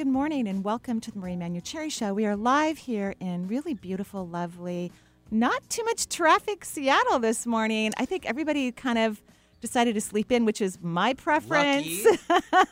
Good morning and welcome to the Marie Manuchehri Show. We are live here in really beautiful, lovely, not too much traffic Seattle this morning. I think everybody kind of decided to sleep in, which is my preference.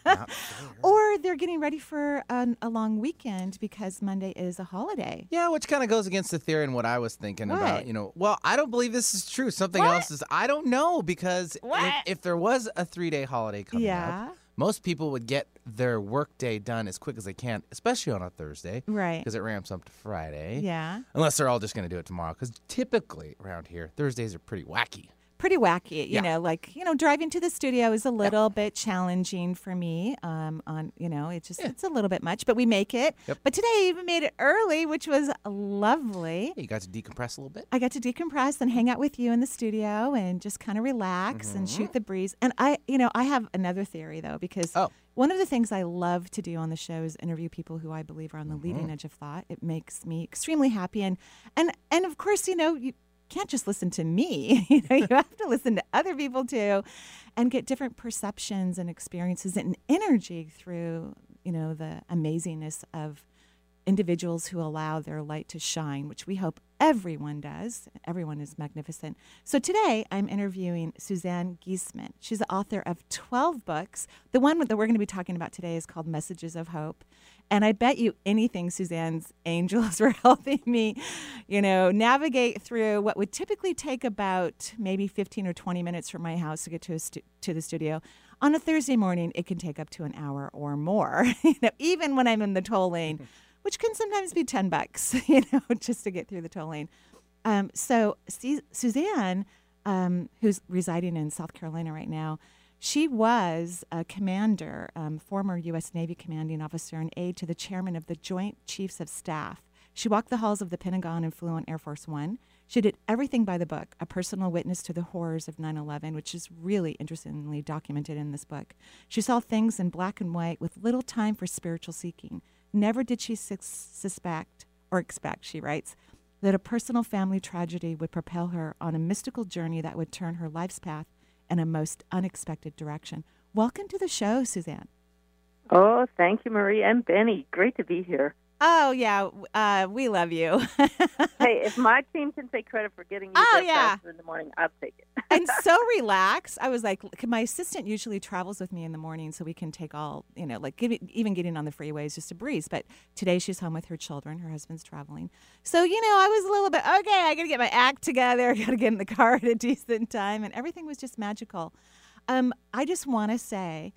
or they're getting ready for an, a long weekend because Monday is a holiday. Yeah, which kind of goes against the theory and what I was thinking What? about. You know, well, I don't believe this is true. Something What? else is. I don't know because if, if there was a three day holiday coming Yeah. up, most people would get their work day done as quick as they can, especially on a Thursday. Right. Because it ramps up to Friday. Yeah. Unless they're all just going to do it tomorrow. Because typically around here, Thursdays are pretty wacky. Pretty wacky. You Yeah. know, like you know, driving to the studio is a little bit challenging for me. Um, on you know, it just it's a little bit much, but we make it. Yep. But today, I even made it early, which was lovely. Hey, you got to decompress a little bit. I got to decompress and hang out with you in the studio and just kind of relax and shoot the breeze. And I, you know, I have another theory though, because Oh. one of the things I love to do on the show is interview people who I believe are on the leading edge of thought. It makes me extremely happy, and and and of course, you know, you can't just listen to me. you know, you have to listen to other people too, and get different perceptions and experiences and energy through you know the amazingness of individuals who allow their light to shine, which we hope everyone does. Everyone is magnificent. So today I'm interviewing Suzanne Giesemann. She's the author of 12 books. The one that we're going to be talking about today is called Messages of Hope. And I bet you anything, Suzanne's angels were helping me, you know, navigate through what would typically take about maybe 15 or 20 minutes from my house to get to a stu- to the studio. On a Thursday morning, it can take up to an hour or more. you know, even when I'm in the toll lane, which can sometimes be 10 bucks, you know, just to get through the toll lane. Um, so Su- Suzanne, um, who's residing in South Carolina right now, she was a commander, um, former U.S. Navy commanding officer and aide to the chairman of the Joint Chiefs of Staff. She walked the halls of the Pentagon and flew on Air Force One. She did everything by the book, a personal witness to the horrors of 9 11, which is really interestingly documented in this book. She saw things in black and white with little time for spiritual seeking. Never did she sus- suspect or expect, she writes, that a personal family tragedy would propel her on a mystical journey that would turn her life's path in a most unexpected direction. Welcome to the show, Suzanne. Oh, thank you, Marie and Benny. Great to be here. Oh, yeah, uh, we love you. Hey, if my team can take credit for getting you Oh, yeah. in the morning, I'll take it. and so relaxed. I was like, my assistant usually travels with me in the morning, so we can take all, you know, like even getting on the freeway is just a breeze. But today she's home with her children. Her husband's traveling, so you know, I was a little bit okay. I got to get my act together. Got to get in the car at a decent time, and everything was just magical. Um, I just want to say,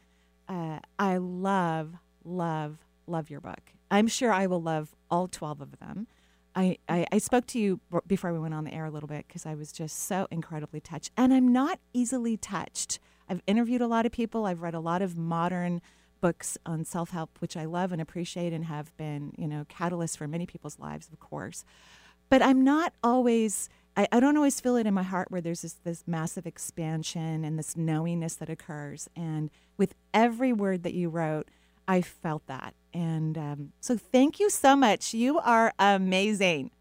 uh, I love, love, love your book. I'm sure I will love all 12 of them. I, I, I spoke to you before we went on the air a little bit because I was just so incredibly touched. And I'm not easily touched. I've interviewed a lot of people, I've read a lot of modern books on self help, which I love and appreciate and have been, you know, catalysts for many people's lives, of course. But I'm not always. I, I don't always feel it in my heart where there's this, this massive expansion and this knowingness that occurs. And with every word that you wrote, I felt that. And um, so thank you so much. You are amazing.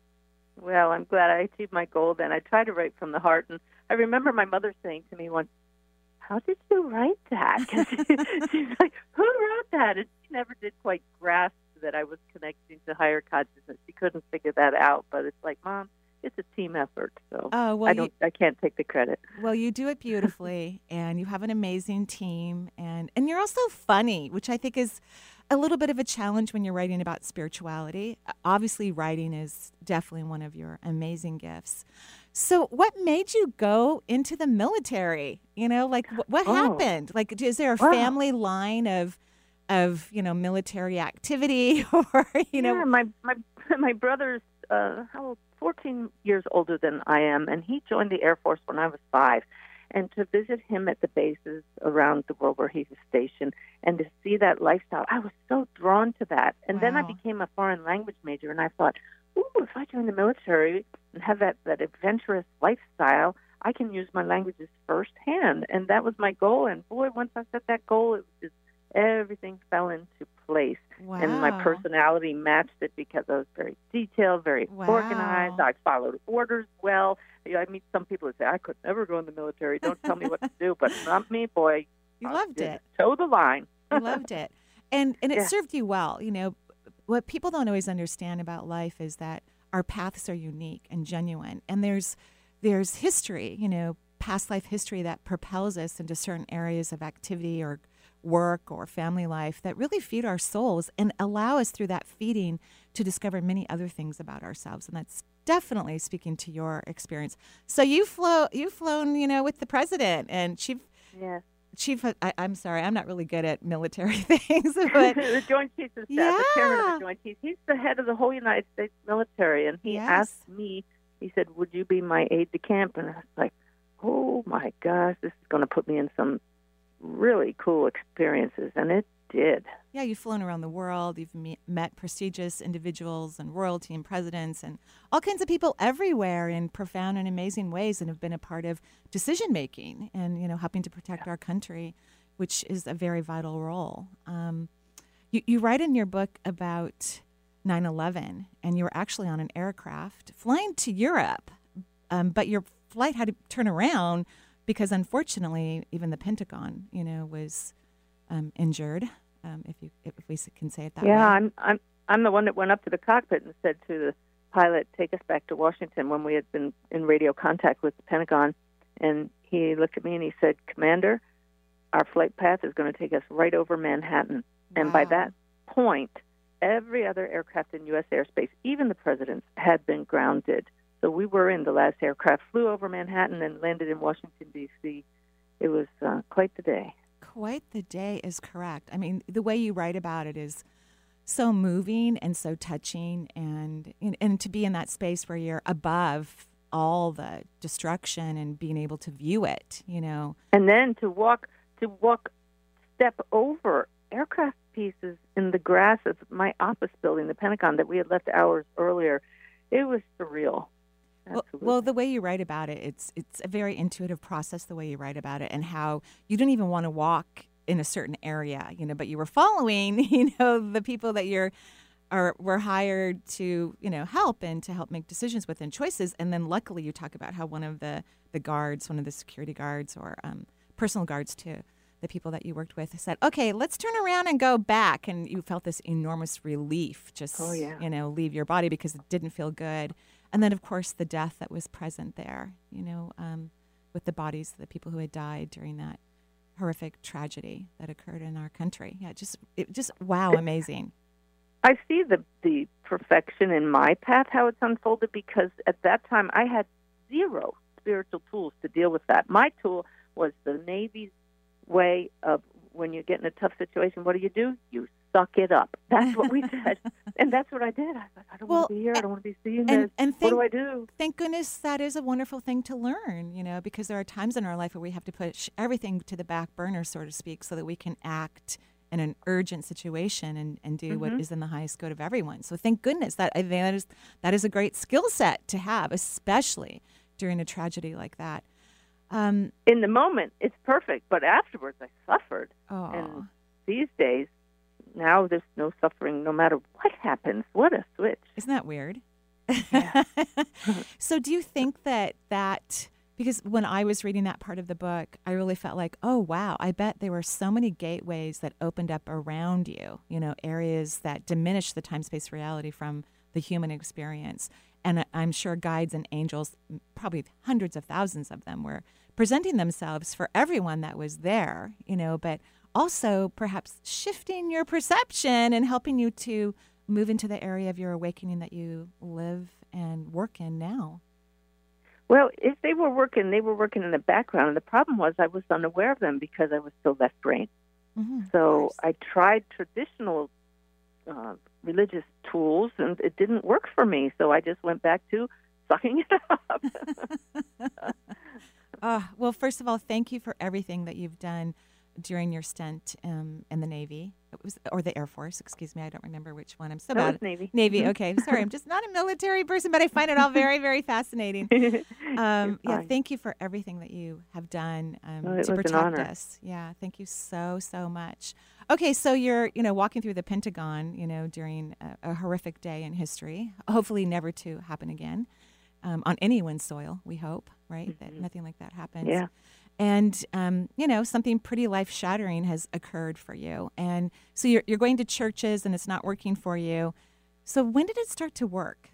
Well, I'm glad I achieved my goal then. I try to write from the heart. And I remember my mother saying to me once, How did you write that? 'Cause she, she's like, Who wrote that? And she never did quite grasp that I was connecting to higher consciousness. She couldn't figure that out. But it's like, Mom, it's a team effort. So Oh, well, I don't I can't take the credit. well, you do it beautifully, and you have an amazing team, and and you're also funny, which I think is a little bit of a challenge when you're writing about spirituality. Obviously, writing is definitely one of your amazing gifts. So, what made you go into the military? You know, like wh- what Oh. happened? Like, is there a Wow. family line of of you know military activity, or you know? my my my brother's uh, how old? 14 years older than I am, and he joined the Air Force when I was five. and to visit him at the bases around the world where he was stationed and to see that lifestyle. I was so drawn to that. And then I became a foreign language major and I thought, ooh, if I join the military and have that, that adventurous lifestyle, I can use my languages firsthand. And that was my goal. And boy, once I set that goal, it was just everything fell into place. Wow. And my personality matched it because I was very detailed, very Wow. organized. I followed orders well. You know, I meet some people who say, I could never go in the military. Don't tell me what to do. But not me, boy. You I loved it. Toe the line. You loved it. And and it Yeah. served you well. You know, what people don't always understand about life is that our paths are unique and genuine. And there's there's history, you know, past life history that propels us into certain areas of activity or work or family life that really feed our souls and allow us through that feeding to discover many other things about ourselves. And that's definitely speaking to your experience. So you flow you've flown, you know, with the president and chief Yes. chief I, i'm sorry i'm not really good at military things but the Joint Chiefs of Staff, the chairman of the Joint Chiefs, he's the head of the whole United States military. And he Yes. asked me, he said, Would you be my aide de camp? And I was like, Oh my gosh, this is going to put me in some really cool experiences. And it did. yeah you've flown around the world you've me- met prestigious individuals and royalty and presidents and all kinds of people everywhere in profound and amazing ways and have been a part of decision making and you know helping to protect our country which is a very vital role um, you, you write in your book about 9-11 and you were actually on an aircraft flying to europe um, but your flight had to turn around because unfortunately even the pentagon you know was um, injured um, if you if we can say it that yeah, way I'm, I'm, I'm the one that went up to the cockpit and said to the pilot, Take us back to Washington when we had been in radio contact with the Pentagon. And he looked at me and he said, Commander, our flight path is going to take us right over Manhattan. And by that point, every other aircraft in U.S. airspace, even the president's, had been grounded. So we were in the last aircraft, flew over Manhattan, and landed in Washington, D.C. It was uh, quite the day. quite the day is correct. I mean, the way you write about it is so moving and so touching, and and, and to be in that space where you're above all the destruction and being able to view it, you know. And then to walk, to walk, step over aircraft pieces in the grass of my office building, the Pentagon, that we had left hours earlier, it was surreal. Well, well, the way you write about it, it's it's a very intuitive process. The way you write about it, and how you don't even want to walk in a certain area, you know, but you were following, you know, the people that you're are were hired to, you know, help and to help make decisions within choices. And then, luckily, you talk about how one of the the guards, one of the security guards or um, personal guards to the people that you worked with, said, "Okay, let's turn around and go back." And you felt this enormous relief, just Oh, yeah. you know, leave your body because it didn't feel good. And then, of course, the death that was present there, you know, um, with the bodies of the people who had died during that horrific tragedy that occurred in our country. Yeah, just it just wow, amazing. I see the the perfection in my path, how it's unfolded, because at that time I had zero spiritual tools to deal with that. My tool was the Navy's way of when you get in a tough situation, what do you do? You suck it up. That's what we did, and that's what I did. I thought, I don't Well, want to be here. I don't want to be seeing And this. and What thank do I do? thank goodness that is a wonderful thing to learn, you know, because there are times in our life where we have to push everything to the back burner, so to speak, so that we can act in an urgent situation and, and do what is in the highest good of everyone. So thank goodness that I think that is that is a great skill set to have, especially during a tragedy like that. Um, In the moment, it's perfect, but afterwards, I suffered. oh, And these days, now there's no suffering, no matter what happens. What a switch! Isn't that weird? Yeah. so, do you think that that because when I was reading that part of the book, I really felt like, oh wow, I bet there were so many gateways that opened up around you. You know, areas that diminish the time space reality from the human experience. And I'm sure guides and angels, probably hundreds of thousands of them, were presenting themselves for everyone that was there. You know, but also perhaps shifting your perception and helping you to move into the area of your awakening that you live and work in now. Well, if they were working, they were working in the background. And the problem was I was unaware of them because I was still left brain. Mm-hmm. So I tried traditional uh, religious tools, and it didn't work for me. So I just went back to sucking it up. Oh, well, first of all, thank you for everything that you've done during your stint um, in the Navy. It was, or the Air Force, excuse me. I don't remember which one. I'm so That bad. was Navy. Navy. Mhm. Okay, sorry. I'm just not a military person, but I find it all very, very fascinating. Um, yeah, thank you for everything that you have done um, Oh, to protect us. Yeah, thank you so so much. Okay, so you're you know walking through the Pentagon, you know, during a, a horrific day in history, hopefully never to happen again um, on anyone's soil. We hope, right, that Mhm. nothing like that happens. Yeah. And um, you know something pretty life shattering has occurred for you, and so you're you're going to churches and it's not working for you. So when did it start to work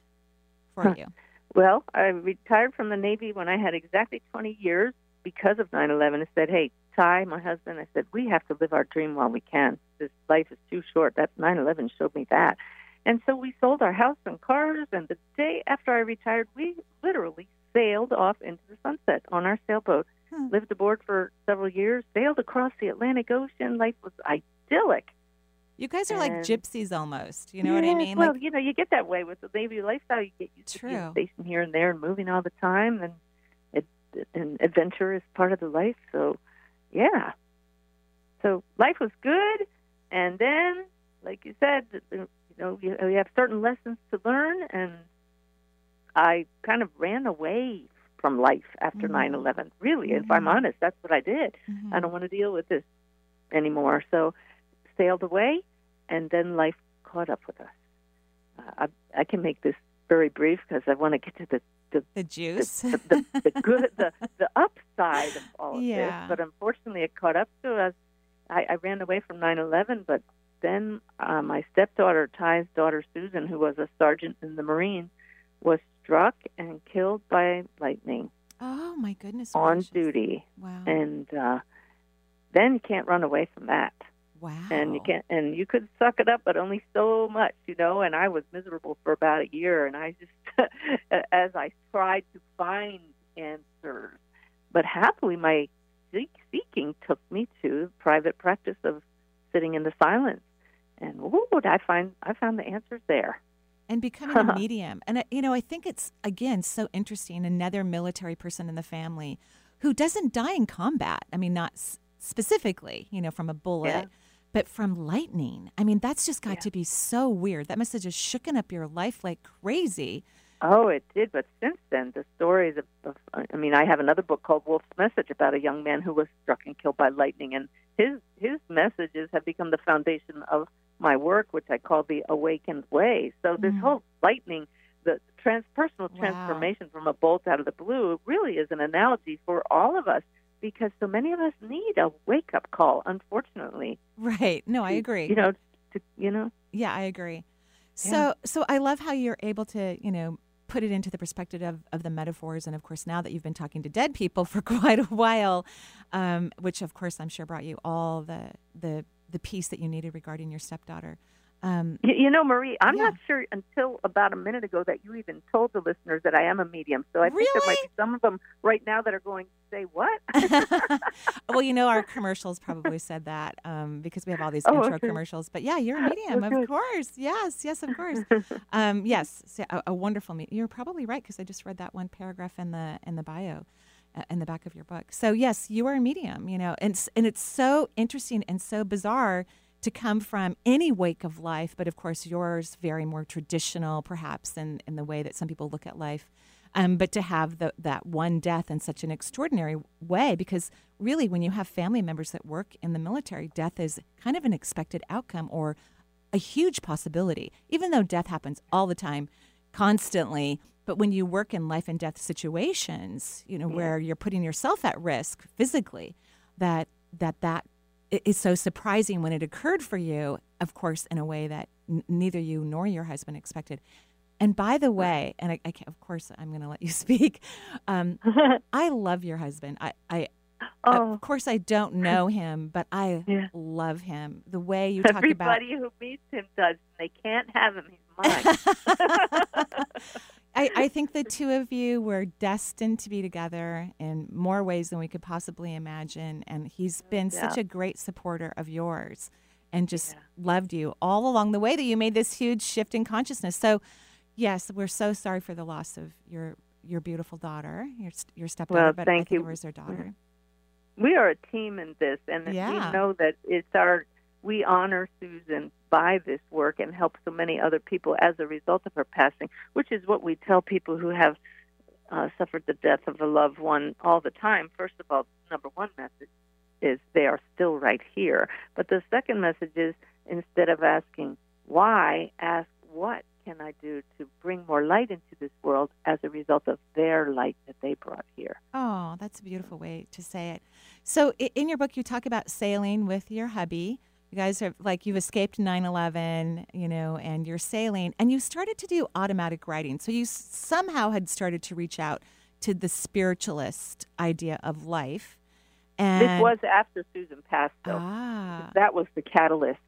for Huh. you? Well, I retired from the Navy when I had exactly 20 years because of 9/11. I said, "Hey, Ty, my husband," I said, "We have to live our dream while we can. This life is too short." That 9/11 showed me that. And so we sold our house and cars, and the day after I retired, we literally sailed off into the sunset on our sailboat. Hmm. Lived aboard for several years, sailed across the Atlantic Ocean. Life was idyllic. You guys are like gypsies almost. You know what I mean? Well, like you know, you get that way with the Navy lifestyle. You get used to being stationed here and there and moving all the time, and it, and adventure is part of the life. So, yeah. So life was good, and then, like you said, you know, you have certain lessons to learn, and I kind of ran away from life after Mhm. 9/11. Really, if I'm Mhm. honest, that's what I did. Mhm. I don't want to deal with this anymore. So sailed away, and then life caught up with us. Uh, I, I can make this very brief because I want to get to the the, the the, juice. the, the, the good the the upside of all of Yeah. this. But unfortunately, it caught up to us. I, I ran away from 9/11, but then uh, my stepdaughter, Ty's daughter Susan, who was a sergeant in the Marines, was struck and killed by lightning oh my goodness. on gracious. duty Wow. and uh, then you can't run away from that. wow. And you can't, and you could suck it up, but only so much, you know. And I was miserable for about a year, and I just, as I tried to find answers, but happily my seek, seeking took me to private practice of sitting in the silence, and ooh, I find I found the answers there. And becoming a medium. And, uh, you know, I think it's, again, so interesting. Another military person in the family who doesn't die in combat. I mean, not s- specifically, you know, from a bullet, Yeah. but from lightning. I mean, that's just got Yeah. to be so weird. That must have just shooken up your life like crazy. Oh, it did. But since then, the stories of, of I mean, I have another book called Wolf's Message about a young man who was struck and killed by lightning, and his his messages have become the foundation of my work, which I call the Awakened Way. So this Mm. whole lightning, the transpersonal Wow. transformation from a bolt out of the blue, really is an analogy for all of us because so many of us need a wake up call. Unfortunately, Right. No, I agree. You know, to, you know. Yeah, I agree. So Yeah. so I love how you're able to, you know, put it into the perspective of, of the metaphors and of course now that you've been talking to dead people for quite a while, um, which of course I'm sure brought you all the the the peace that you needed regarding your stepdaughter. Um, You, you know, Marie, I'm Yeah. not sure until about a minute ago that you even told the listeners that I am a medium. So I think there might Really? be some of them right now that are going to say, "What?" well, you know, our commercials probably said that um, because we have all these Oh, intro okay. commercials. But yeah, you're a medium, of course. Yes, yes, of course. um, yes, so a, a wonderful medium. You're probably right because I just read that one paragraph in the in the bio, in the back of your book. So yes, you are a medium. You know, and and it's so interesting and so bizarre to come from any wake of life, but of course yours very more traditional, perhaps in in the way that some people look at life. Um, but to have the, that one death in such an extraordinary way, because really, when you have family members that work in the military, death is kind of an expected outcome or a huge possibility, even though death happens all the time, constantly. But when you work in life and death situations, you know, where you're putting yourself at risk physically, that that that is so surprising when it occurred for you. Of course, in a way that n- neither you nor your husband expected. And by the way, and I, I of course I'm going to let you speak. Um, I love your husband. I, I oh, of course I don't know him, but I Yeah. love him. The way you talk about everybody who meets him does. They can't have him. He's mine. I, I think the two of you were destined to be together in more ways than we could possibly imagine. And he's been such a great supporter of yours and just Yeah. loved you all along the way that you made this huge shift in consciousness. So, yes, we're so sorry for the loss of your your beautiful daughter, your your stepdaughter, Well, but thank I think you. it was her daughter. we are a team in this, and Yeah. we know that it's our. We honor Susan by this work and help so many other people as a result of her passing, which is what we tell people who have uh, suffered the death of a loved one all the time. First of all, number one message is they are still right here. But the second message is instead of asking why, ask what can I do to bring more light into this world as a result of their light that they brought here. Oh, that's a beautiful way to say it. So, in your book, you talk about sailing with your hubby. You guys are like you've escaped 9/11, you know, and you're sailing, and you started to do automatic writing. So you s- somehow had started to reach out to the spiritualist idea of life. And This was after Susan passed, though. ah, That was the catalyst.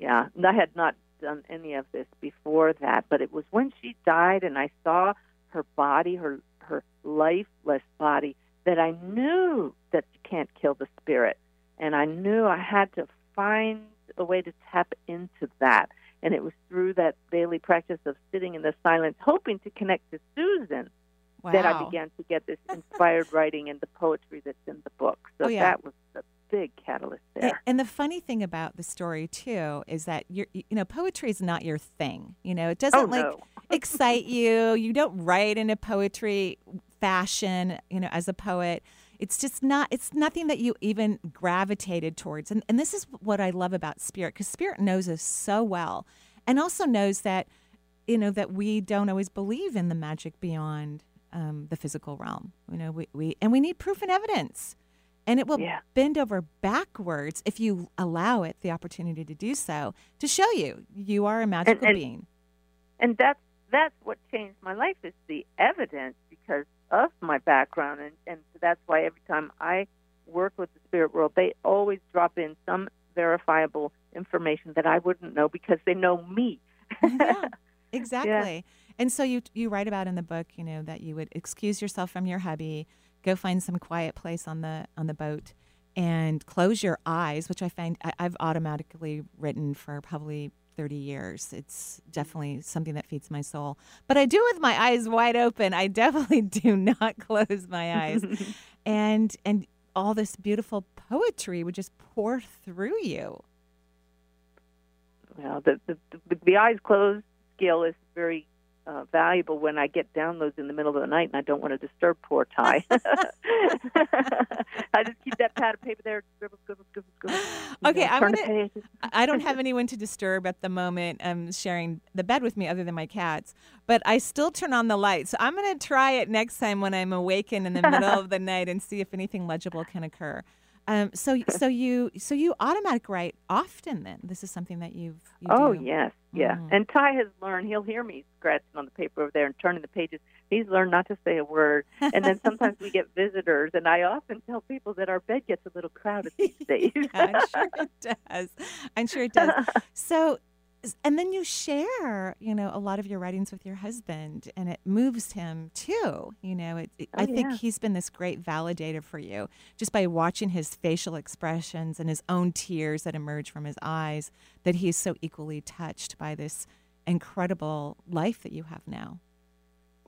Yeah, and I had not done any of this before that, but it was when she died and I saw her body, her her lifeless body, that I knew that you can't kill the spirit, and I knew I had to find a way to tap into that. And it was through that daily practice of sitting in the silence, hoping to connect to Susan, wow. that I began to get this inspired writing and the poetry that's in the book. So Oh, yeah. that was the big catalyst there. And the funny thing about the story too is that you're, you know, poetry is not your thing. You know, it oh, doesn't Oh, like no. excite you. You don't write in a poetry fashion, you know, as a poet. It's just not, it's nothing that you even gravitated towards. And, and this is what I love about Spirit, because Spirit knows us so well and also knows that, you know, that we don't always believe in the magic beyond um, the physical realm. You know, we, we, and we need proof and evidence. And it will Yeah. bend over backwards if you allow it the opportunity to do so to show you you are a magical and- being. and that's that's what changed my life is the evidence because of my background and and that's why every time I work with the spirit world they always drop in some verifiable information that I wouldn't know because they know me. Oh, yeah, exactly. And so you you write about in the book, you know, that you would excuse yourself from your hubby, go find some quiet place on the on the boat, and close your eyes, which I find I, I've automatically written for probably. 30 years. It's definitely something that feeds my soul. But I do with my eyes wide open. I definitely do not close my eyes. and and all this beautiful poetry would just pour through you. Well, the the, the, the eyes closed skill is very uh, valuable when I get downloads in the middle of the night and I don't want to disturb poor Ty. I just keep that pad of paper there, scribble, scribble, scribble, scribble. Okay, I'm gonna- I don't have anyone to disturb at the moment um, sharing the bed with me other than my cats, but I still turn on the light. So I'm going to try it next time when I'm awakened in the middle of the night and see if anything legible can occur. Um, so so you so you automatic write often then. This is something that you've you Oh do. yes, yeah. Mhm. And Ty has learned. He'll hear me scratching on the paper over there and turning the pages. He's learned not to say a word. And then sometimes we get visitors, and I often tell people that our bed gets a little crowded these days. yeah, I'm sure it does. I'm sure it does. So, and then you share, you know, a lot of your writings with your husband, and it moves him too. You know, it, it- oh, I Oh, think yeah. he's been this great validator for you just by watching his facial expressions and his own tears that emerge from his eyes. That he's so equally touched by this incredible life that you have now.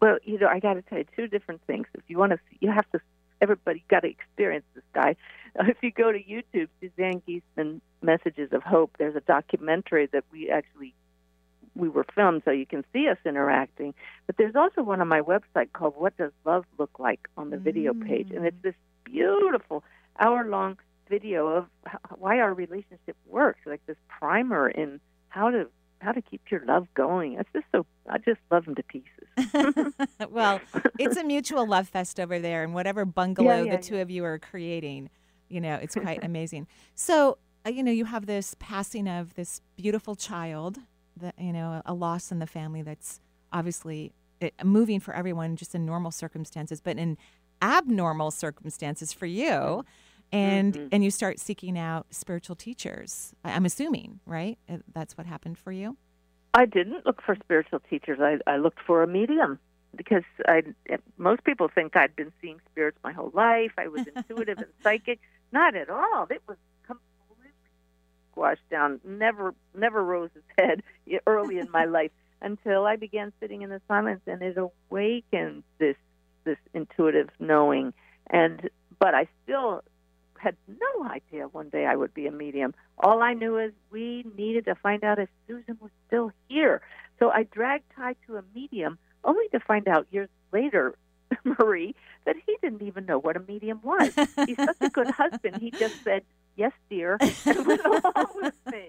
Well, you know, I got to tell you two different things. If you want to, you have to. Everybody got to experience this guy. If you go to YouTube, Suzanne Giesemann Messages of Hope. There's a documentary that we actually we were filmed, so you can see us interacting. But there's also one on my website called "What Does Love Look Like" on the video page, and it's mm. this beautiful hour-long video of why our relationship works, like this primer in how to how to keep your love going. It's just so I just love them to pieces. well, it's a mutual love fest over there, and whatever bungalow yeah, the two of you are creating, you know, it's quite amazing. So, uh, you know, you have this passing of this beautiful child, that you know, a loss in the family that's obviously uh, moving for everyone, just in normal circumstances, but in abnormal circumstances for you. And Mhm. and you start seeking out spiritual teachers. I- I'm assuming, right? Uh, That's what happened for you. I didn't look for spiritual teachers. I, I looked for a medium because I most people think I'd been seeing spirits my whole life. I was intuitive and psychic. Not at all. It was completely squashed down. Never never rose its head early in my life until I began sitting in the silence, and it awakened this this intuitive knowing, and but I still had no idea one day I would be a medium. All I knew is we needed to find out if Susan was still here. So I dragged Ty to a medium, only to find out years later, Marie, that he didn't even know what a medium was. He's such a good husband. He just said, "Yes, dear," and went along with me.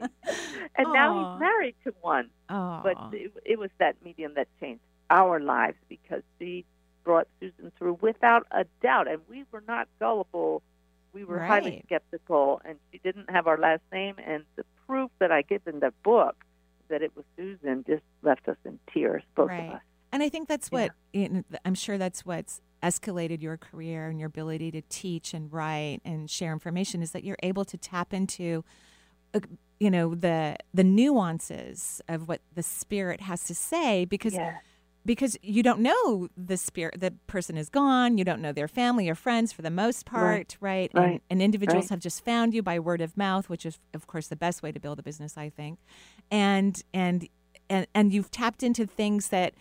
And now he's married to one. Oh, But it, it was that medium that changed our lives because she brought Susan through without a doubt, and we were not gullible. We were highly skeptical, and she didn't have our last name. And the proof that I give in the book that it was Susan just left us in tears, both Right. of us. And I think that's what you know, I'm sure that's what's escalated your career and your ability to teach and write and share information is that you're able to tap into uh, you know the the nuances of what the spirit has to say because Yes. because you don't know the spirit the person is gone you don't know their family or friends for the most part right, And, Right. and individuals Right. have just found you by word of mouth which is of course the best way to build a business i think and and and, and you've tapped into things that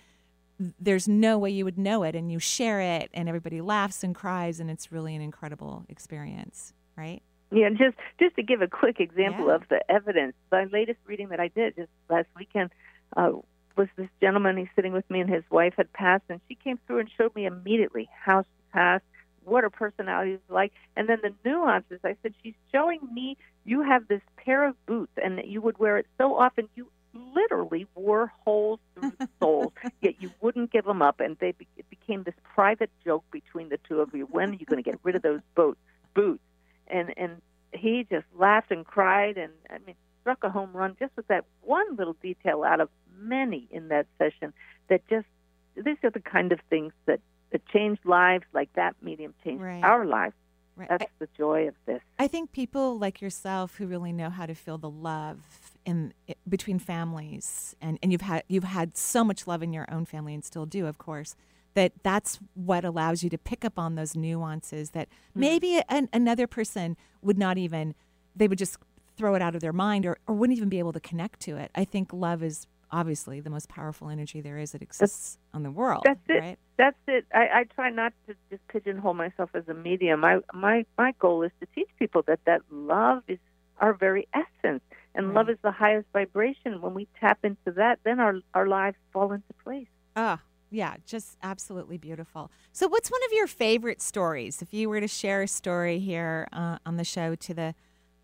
there's no way you would know it and you share it and everybody laughs and cries and it's really an incredible experience right Yeah, just just to give a quick example Yeah. of the evidence, the latest reading that I did just last weekend uh, was this gentleman. He's sitting with me, and his wife had passed, and she came through and showed me immediately how she passed, what her personality was like, and then the nuances. I said, she's showing me you have this pair of boots, and that you would wear it so often you literally wore holes through the soles, yet you wouldn't give them up, and they be- it became this private joke between the two of you. When are you going to get rid of those boats, boots? and and he just laughed and cried and I mean struck a home run just with that one little detail out of many in that session that just these are the kind of things that that change lives like that medium changed Right. our lives. right That's the joy of this. I think people like yourself who really know how to feel the love in between families, and, and you've had you've had so much love in your own family, and still do, of course. That that's what allows you to pick up on those nuances that hmm. maybe an, another person would not even they would just throw it out of their mind or, or wouldn't even be able to connect to it. I think love is obviously the most powerful energy there is that exists on the world. That's it. Right? That's it. I, I try not to just pigeonhole myself as a medium. I, my my goal is to teach people that that love is our very essence, and love is the highest vibration. When we tap into that, then our our lives fall into place. Ah, yeah, just absolutely beautiful. So, what's one of your favorite stories? If you were to share a story here uh, on the show to the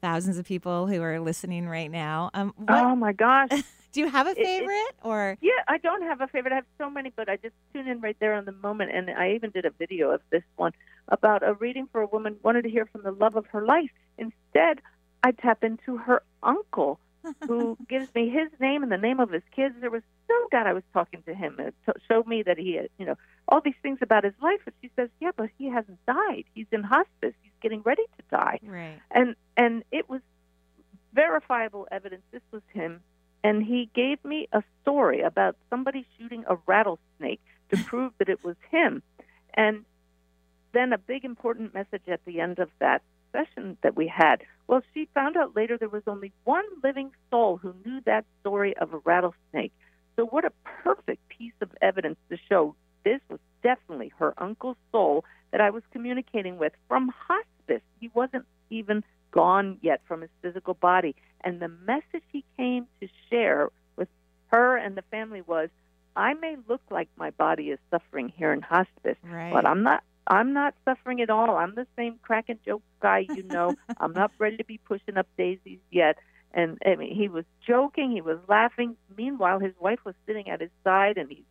thousands of people who are listening right now, um, what, Oh my gosh. do you have a it- it- favorite or? Yeah, I don't have a favorite. I have so many, but I just tune in right there on the moment. And I even did a video of this one about a reading for a woman wanted to hear from the love of her life. Instead, I tap into her uncle, who gives me his name and the name of his kids. There was no doubt I was talking to him. It t- showed me that he had, you know, all these things about his life. And she says, "Yeah, but he hasn't died. He's in hospice. He's getting ready to die." Right. and and it was verifiable evidence this was him and he gave me a story about somebody shooting a rattlesnake to prove that it was him and then a big important message at the end of that session that we had well she found out later there was only one living soul who knew that story of a rattlesnake so what a perfect piece of evidence to show this was definitely her uncle's soul that I was communicating with from hospice. He wasn't even gone yet from his physical body. And the message he came to share with her and the family was I may look like my body is suffering here in hospice, Right. but I'm not I'm not suffering at all. I'm the same cracking jokes guy you know. I'm not ready to be pushing up daisies yet. And I mean, he was joking, he was laughing. Meanwhile, his wife was sitting at his side, and he's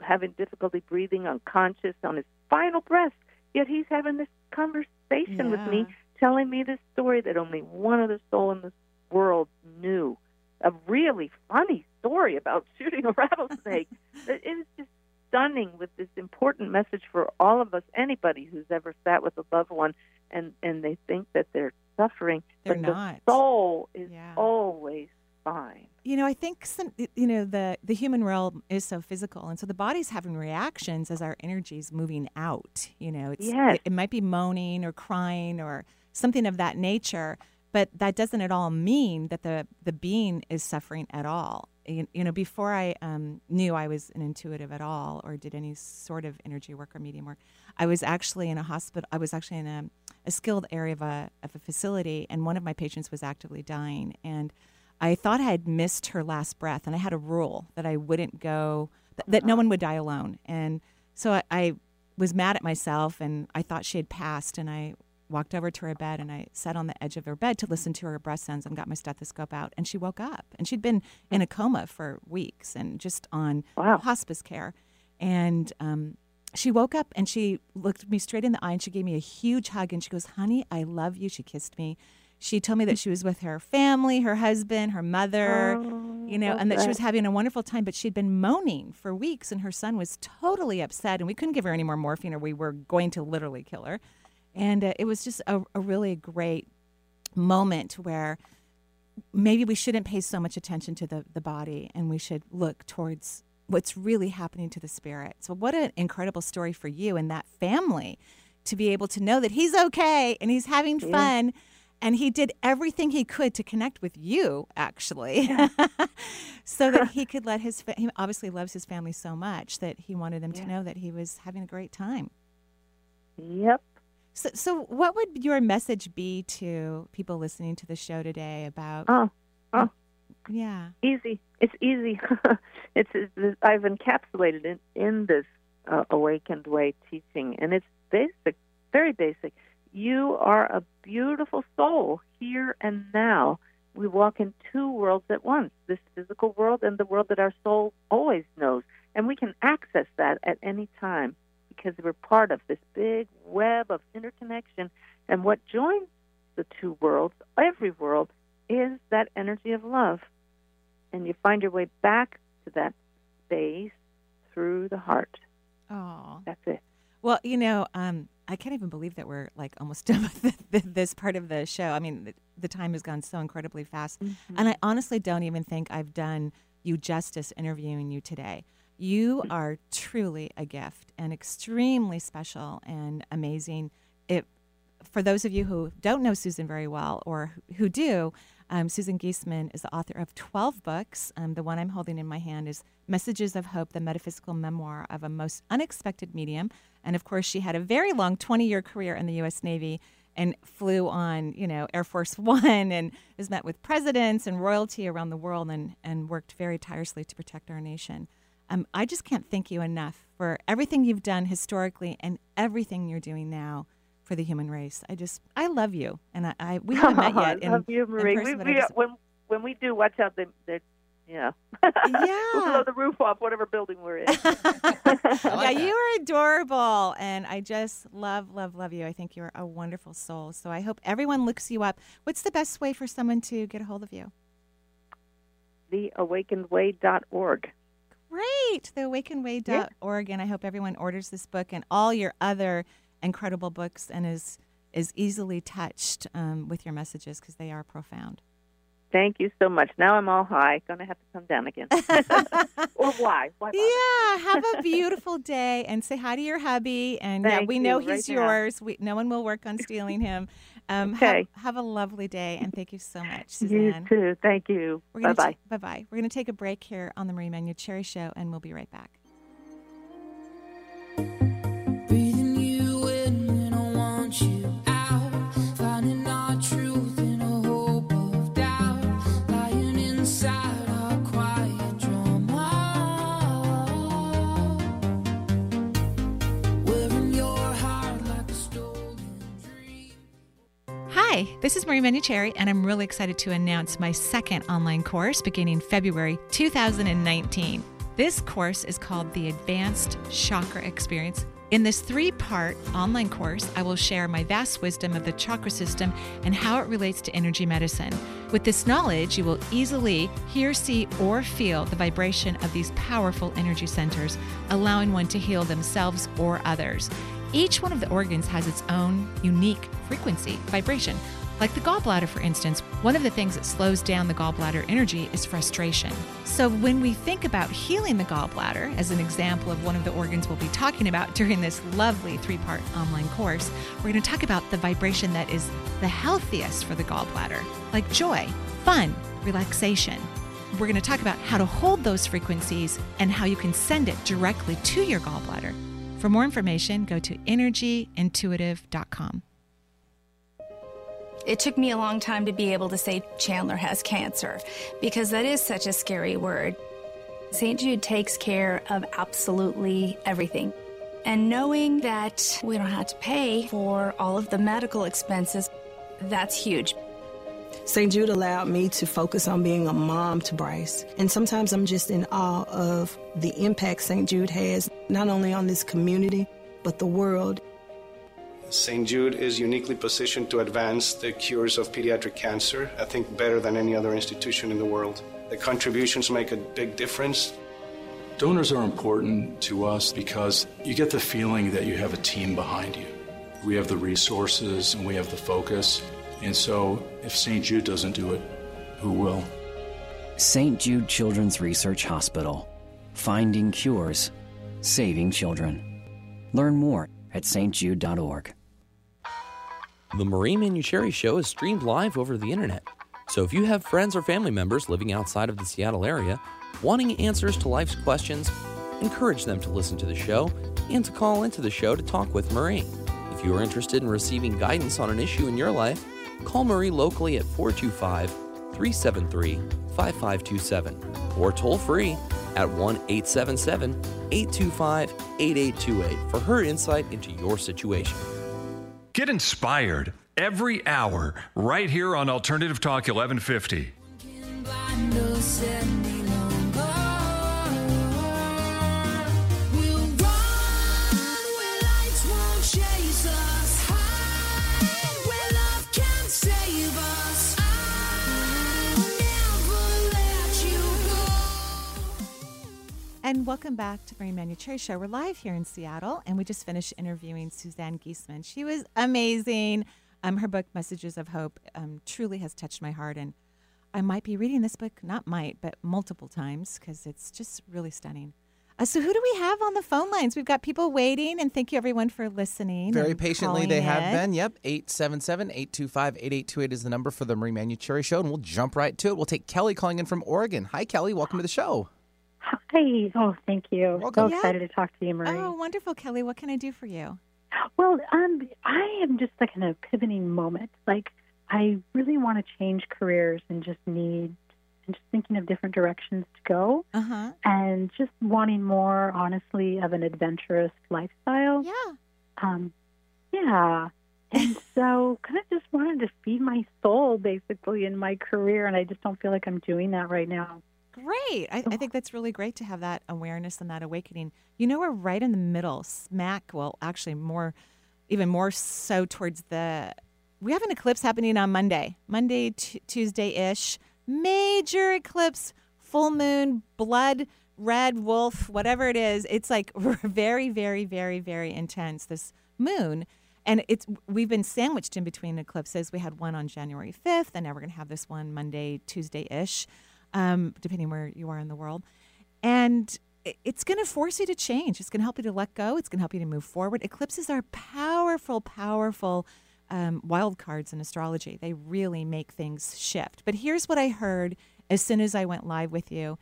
having difficulty breathing, unconscious, on his final breath. Yet he's having this conversation with me, telling me this story that only one other soul in this world knew. A really funny story about shooting a rattlesnake. it is just stunning with this important message for all of us, anybody who's ever sat with a loved one and, and they think that they're suffering. They're but not. the soul is Yeah. always fine. You know, I think some, you know the the human realm is so physical, and so the body's having reactions as our energy's moving out. You know, it's Yes. it, it might be moaning or crying or something of that nature, but that doesn't at all mean that the the being is suffering at all. You, you know, before I um, knew I was an intuitive at all or did any sort of energy work or medium work, I was actually in a hospital. I was actually in a, a skilled area of a of a facility, and one of my patients was actively dying, and I thought I had missed her last breath, and I had a rule that I wouldn't go, that, that no one would die alone, and so I, I was mad at myself, and I thought she had passed, and I walked over to her bed and I sat on the edge of her bed to listen to her breath sounds and got my stethoscope out. And she woke up and she'd been in a coma for weeks and just on Wow. hospice care. And um, she woke up and she looked me straight in the eye and she gave me a huge hug and she goes, Honey, I love you. She kissed me. She told me that she was with her family, her husband, her mother, you know, and that she was having a wonderful time, but she'd been moaning for weeks and her son was totally upset and we couldn't give her any more morphine or we were going to literally kill her. And uh, it was just a, a really great moment where maybe we shouldn't pay so much attention to the, the body and we should look towards what's really happening to the spirit. So, what an incredible story for you and that family to be able to know that he's okay and he's having fun. And he did everything he could to connect with you, actually, so that he could let his. Fa- he obviously loves his family so much that he wanted them to know that he was having a great time. Yep. So, so what would your message be to people listening to the show today about? Oh, oh. Yeah. easy. It's easy. it's, it's I've encapsulated it in this uh, awakened way teaching, and it's basic, very basic. You are a beautiful soul here and now. We walk in two worlds at once: this physical world and the world that our soul always knows, and we can access that at any time because we're part of this big web of interconnection. And what joins the two worlds, every world, is that energy of love and you find your way back to that space through the heart. Oh. That's it. Well, you know, um, I can't even believe that we're like almost done with th- this part of the show. I mean, the, the time has gone so incredibly fast. And I honestly don't even think I've done you justice interviewing you today. You are truly a gift and extremely special and amazing. It, for those of you who don't know Susan very well or who do, um, Susan Giesemann is the author of 12 books. Um, the one I'm holding in my hand is Messages of Hope, the metaphysical memoir of a most unexpected medium. And of course, she had a very long 20 year career in the U.S. Navy and flew on, you know, Air Force One and has met with presidents and royalty around the world and, and worked very tirelessly to protect our nation. Um, I just can't thank you enough for everything you've done historically and everything you're doing now for the human race. I just, I love you, and I, I we haven't met yet. I love in, you, Marie. person, we, we, just- when when we do, watch out. They, they yeah. Yeah. we'll blow the roof off whatever building we're in. yeah, you are adorable, and I just love, love, love you. I think you're a wonderful soul. So I hope everyone looks you up. What's the best way for someone to get a hold of you? TheAwakenedWay.org. Great. TheAwakenedWay.org. And I hope everyone orders this book and all your other incredible books and is is easily touched um, with your messages because they are profound. Thank you so much. Now I'm all high. Gonna have to come down again. or why? Why? Yeah, have a beautiful day and say hi to your hubby. And yeah, we know right he's now. yours. We, no one will work on stealing him. Um, Okay. have, have a lovely day and thank you so much, Suzanne. You too. Thank you. Bye bye. bye bye. We're gonna take a break here on the Marie Manuchehri Show, and we'll be right back. Hi, this is Marie Manuchehri, and I'm really excited to announce my second online course beginning February 2019. This course is called the Advanced Chakra Experience. In this three part online course, I will share my vast wisdom of the chakra system and how it relates to energy medicine. With this knowledge, you will easily hear, see, or feel the vibration of these powerful energy centers, allowing one to heal themselves or others. Each one of the organs has its own unique frequency, vibration. Like the gallbladder, for instance, one of the things that slows down the gallbladder energy is frustration. So, when we think about healing the gallbladder, as an example of one of the organs we'll be talking about during this lovely three part online course, we're going to talk about the vibration that is the healthiest for the gallbladder, like joy, fun, relaxation. We're going to talk about how to hold those frequencies and how you can send it directly to your gallbladder. For more information, go to energyintuitive.com. It took me a long time to be able to say Chandler has cancer because that is such a scary word. St. Jude takes care of absolutely everything. And knowing that we don't have to pay for all of the medical expenses, that's huge. St. Jude allowed me to focus on being a mom to Bryce. And sometimes I'm just in awe of the impact St. Jude has, not only on this community, but the world. St. Jude is uniquely positioned to advance the cures of pediatric cancer, I think better than any other institution in the world. The contributions make a big difference. Donors are important to us because you get the feeling that you have a team behind you. We have the resources and we have the focus. And so if St. Jude doesn't do it, who will? St. Jude Children's Research Hospital. Finding cures, saving children. Learn more at stjude.org. The Marie Manuchehri Show is streamed live over the internet. So if you have friends or family members living outside of the Seattle area wanting answers to life's questions, encourage them to listen to the show and to call into the show to talk with Marie. If you are interested in receiving guidance on an issue in your life, call Marie locally at 425 373 5527 or toll free at 1 877 825 8828 for her insight into your situation. Get inspired every hour right here on Alternative Talk 1150. And welcome back to the Marie Manuchehri Show. We're live here in Seattle, and we just finished interviewing Suzanne Giesemann. She was amazing. Um, her book, Messages of Hope, um, truly has touched my heart, and I might be reading this book, not might, but multiple times because it's just really stunning. Uh, so, who do we have on the phone lines? We've got people waiting, and thank you everyone for listening. Very patiently, they have been. Yep, 877 825 8828 is the number for the Marie Manuchehri Show, and we'll jump right to it. We'll take Kelly calling in from Oregon. Hi, Kelly. Welcome to the show. Hi. Oh, thank you. Welcome. So Yeah. excited to talk to you, Marie. Oh, wonderful, Kelly. What can I do for you? Well, um, I am just like in a pivoting moment. Like, I really want to change careers and just need, and just thinking of different directions to go, Uh huh. and just wanting more, honestly, of an adventurous lifestyle. Yeah. Um, yeah. And so, kind of just wanted to feed my soul, basically, in my career, and I just don't feel like I'm doing that right now. Great. I, I think that's really great to have that awareness and that awakening. You know, we're right in the middle, smack, well, actually, more, even more so towards the. We have an eclipse happening on Monday, Monday, t- Tuesday ish. Major eclipse, full moon, blood, red wolf, whatever it is. It's like very, very, very, very intense, this moon. And it's we've been sandwiched in between eclipses. We had one on January 5th, and now we're going to have this one Monday, Tuesday ish um, depending where you are in the world. And it's going to force you to change. It's going to help you to let go. It's going to help you to move forward. Eclipses are powerful, powerful um, wild cards in astrology. They really make things shift. But here's what I heard as soon as I went live with you.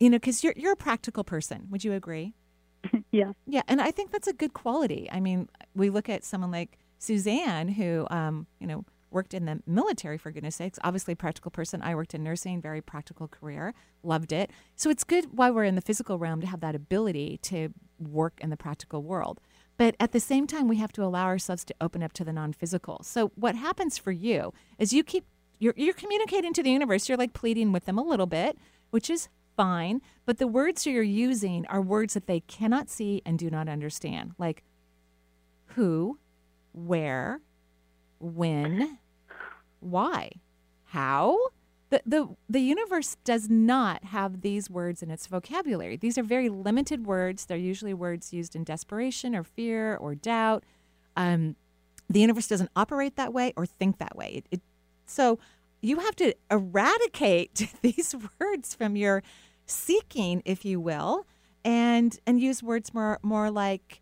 You know, because you're you're a practical person. Would you agree? yeah. Yeah, and I think that's a good quality. I mean, we look at someone like Suzanne, who, um, you know, worked in the military for goodness sakes. Obviously, practical person. I worked in nursing, very practical career, loved it. So it's good while we're in the physical realm to have that ability to work in the practical world. But at the same time, we have to allow ourselves to open up to the non-physical. So what happens for you is you keep you're you're communicating to the universe. You're like pleading with them a little bit, which is fine. But the words you're using are words that they cannot see and do not understand, like who, where, when, why, how. The, the, the universe does not have these words in its vocabulary. These are very limited words. They're usually words used in desperation or fear or doubt. Um, The universe doesn't operate that way or think that way. It, it, so you have to eradicate these words from your seeking, if you will, and and use words more more like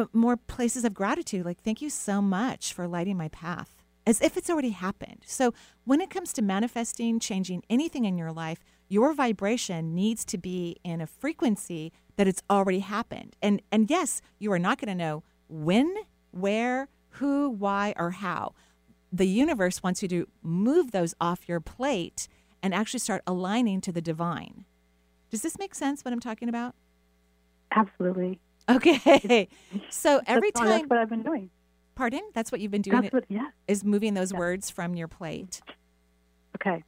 Uh, more places of gratitude, like thank you so much for lighting my path, as if it's already happened. So when it comes to manifesting, changing anything in your life, your vibration needs to be in a frequency that it's already happened. And and yes, you are not going to know when, where, who, why, or how. The universe wants you to move those off your plate and actually start aligning to the divine. Does this make sense what I'm talking about? Absolutely. Okay. So every That's, time that's what I've been doing. Pardon? That's what you've been doing That's what, yeah. is moving those words from your plate. Okay.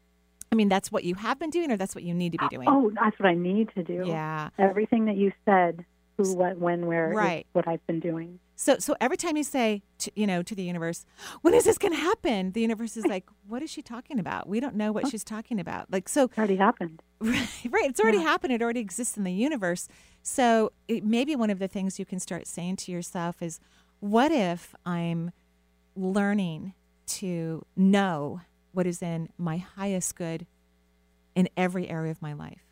I mean, that's what you have been doing or that's what you need to be doing. Oh, that's what I need to do. Yeah. Everything that you said, who, what, when, where, Right. what I've been doing. So so every time you say to, you know to the universe, when is this going to happen? The universe is like, what is she talking about? We don't know what she's talking about. Like so It already happened. Right, right. It's already happened. It already exists in the universe. So it, maybe one of the things you can start saying to yourself is, what if I'm learning to know what is in my highest good in every area of my life?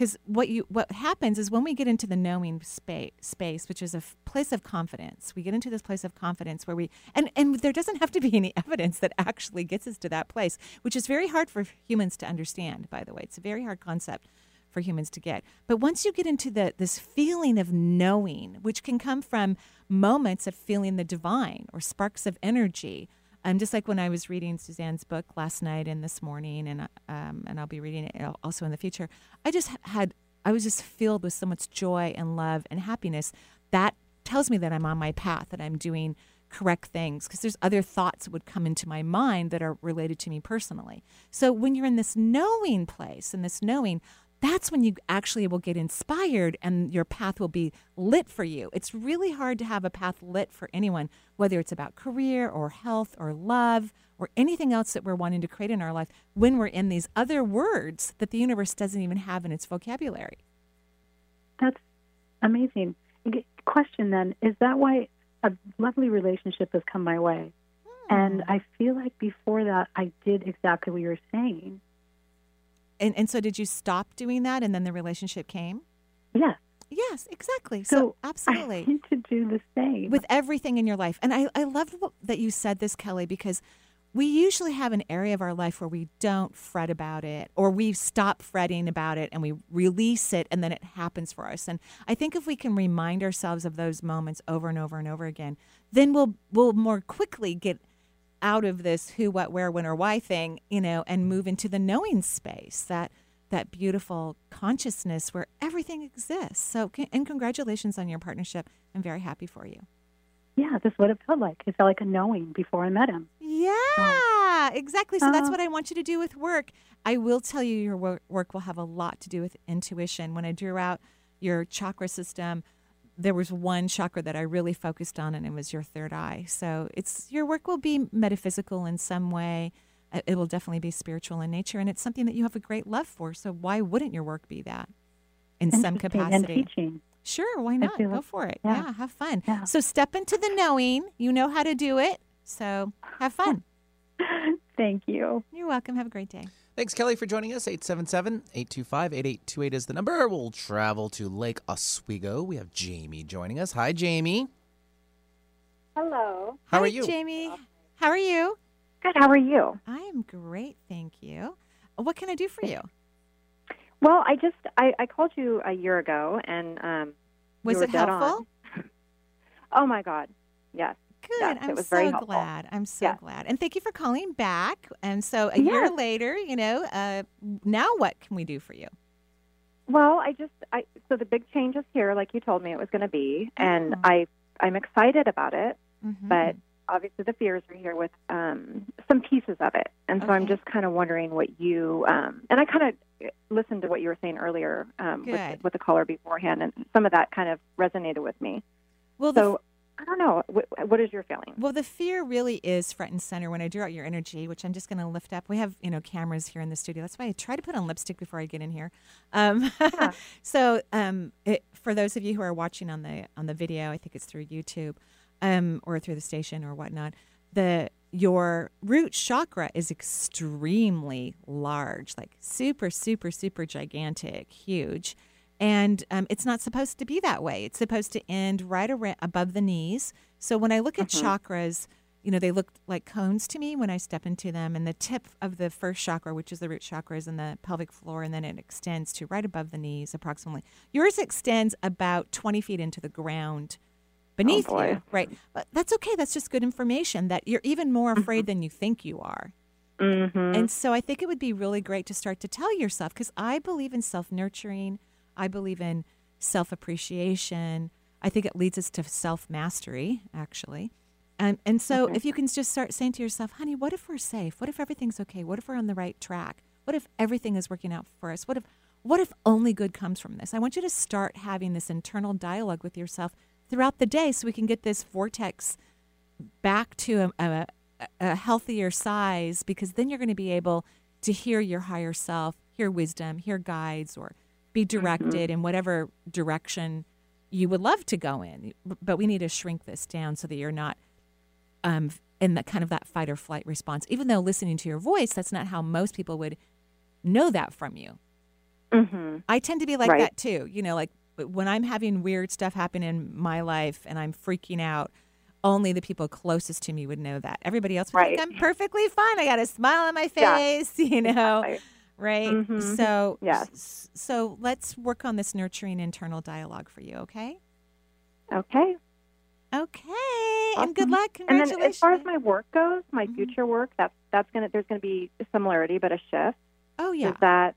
Because what you what happens is when we get into the knowing space, space, which is a f- place of confidence, we get into this place of confidence where we and and there doesn't have to be any evidence that actually gets us to that place, which is very hard for humans to understand. By the way, it's a very hard concept for humans to get. But once you get into the this feeling of knowing, which can come from moments of feeling the divine or sparks of energy, um, just like when I was reading Suzanne's book last night and this morning, and um, and I'll be reading it also in the future. I just had I was just filled with so much joy and love and happiness. That tells me that I'm on my path, that I'm doing correct things because there's other thoughts that would come into my mind that are related to me personally. So when you're in this knowing place and this knowing, that's when you actually will get inspired and your path will be lit for you. It's really hard to have a path lit for anyone, whether it's about career or health or love or anything else that we're wanting to create in our life when we're in these other words that the universe doesn't even have in its vocabulary. That's amazing. Question then is that why a lovely relationship has come my way? Hmm. And I feel like before that, I did exactly what you were saying. And and so did you stop doing that and then the relationship came? Yes. Yes, exactly. So, So absolutely. I need to do the same. with everything in your life. And I, I love that you said this, Kelly, because we usually have an area of our life where we don't fret about it or we stop fretting about it and we release it and then it happens for us. And I think if we can remind ourselves of those moments over and over and over again, then we'll we'll more quickly get out of this who, what, where, when, or why thing, you know, and move into the knowing space, that that beautiful consciousness where everything exists. So, and congratulations on your partnership. I'm very happy for you. yeah, that's what it felt like. It felt like a knowing before I met him. Yeah, exactly. So that's Uh, what I want you to do with work. I will tell you your work will have a lot to do with intuition. When I drew out your chakra system, there was one chakra that I really focused on, and it was your third eye. So it's your work will be metaphysical in some way. Uh, It will definitely be spiritual in nature, and it's something that you have a great love for. So why wouldn't your work be that in some capacity? teaching. Sure, why not? Go like- for it. yeah. Yeah, have fun. Yeah. So step into the knowing. You know how to do it. So have fun. Thank you. You're welcome. Have a great day. Thanks, Kelly, for joining us. 877 825 8828 is the number. We'll travel to Lake Oswego. We have Jamie joining us. Hi, Jamie. Hello. How Hi, are you? Jamie? How are you? Good. How are you? I am great, thank you. What can I do for you? Well, I just I, I called you a year ago, and um, Was you were it dead helpful? on. Oh my God! Yes. Good. Yes, I'm so glad. I'm so Yes. glad. And thank you for calling back. And so a year later, you know, uh, now what can we do for you? Well, I just I so the big change is here, like you told me it was going to be, and Oh. I I'm excited about it, Mhm. but obviously the fears are here with um, some pieces of it, and so I'm just kind of wondering what you um, and I kind of listened to what you were saying earlier um, with, with the caller beforehand, and some of that kind of resonated with me. well, the So I don't know. What, what is your feeling? Well, the fear really is front and center when I draw out your energy, which I'm just going to lift up. We have, you know, cameras here in the studio. That's why I try to put on lipstick before I get in here. Um, so, um, it, for those of you who are watching on the on the video, I think it's through YouTube. um, or through the station or whatnot, the your root chakra is extremely large, like super, super, super gigantic, huge. And um, it's not supposed to be that way. It's supposed to end right around above the knees. So when I look at Mhm. chakras, you know, they look like cones to me when I step into them. And the tip of the first chakra, which is the root chakra, is in the pelvic floor, and then it extends to right above the knees, approximately. Yours extends about 20 feet into the ground beneath boy. you, right? But that's okay. That's just good information that you're even more afraid than you think you are. Mm-hmm. And so I think it would be really great to start to tell yourself because I believe in self nurturing. I believe in self appreciation. I think it leads us to self mastery, actually. And, and so Okay. if you can just start saying to yourself, honey, what if we're safe? What if everything's okay? What if we're on the right track? What if everything is working out for us? What if what if only good comes from this? I want you to start having this internal dialogue with yourself throughout the day so we can get this vortex back to a, a, a healthier size because then you're going to be able to hear your higher self, hear wisdom, hear guides, or be directed in whatever direction you would love to go in. But we need to shrink this down so that you're not um, in that kind of that fight or flight response. Even though listening to your voice, that's not how most people would know that from you. Mm-hmm. I tend to be like Right. that too. You know, like when I'm having weird stuff happen in my life and I'm freaking out, only the people closest to me would know that. Everybody else would think Right. I'm perfectly fine. I got a smile on my Yeah. face, you know. Right? Mhm. So Yes. so let's work on this nurturing internal dialogue for you, okay? Okay. Okay. And good luck. Congratulations. And then as far as my work goes, my Mm-hmm. future work, that's that's gonna there's gonna be a similarity but a shift. oh yeah. Is that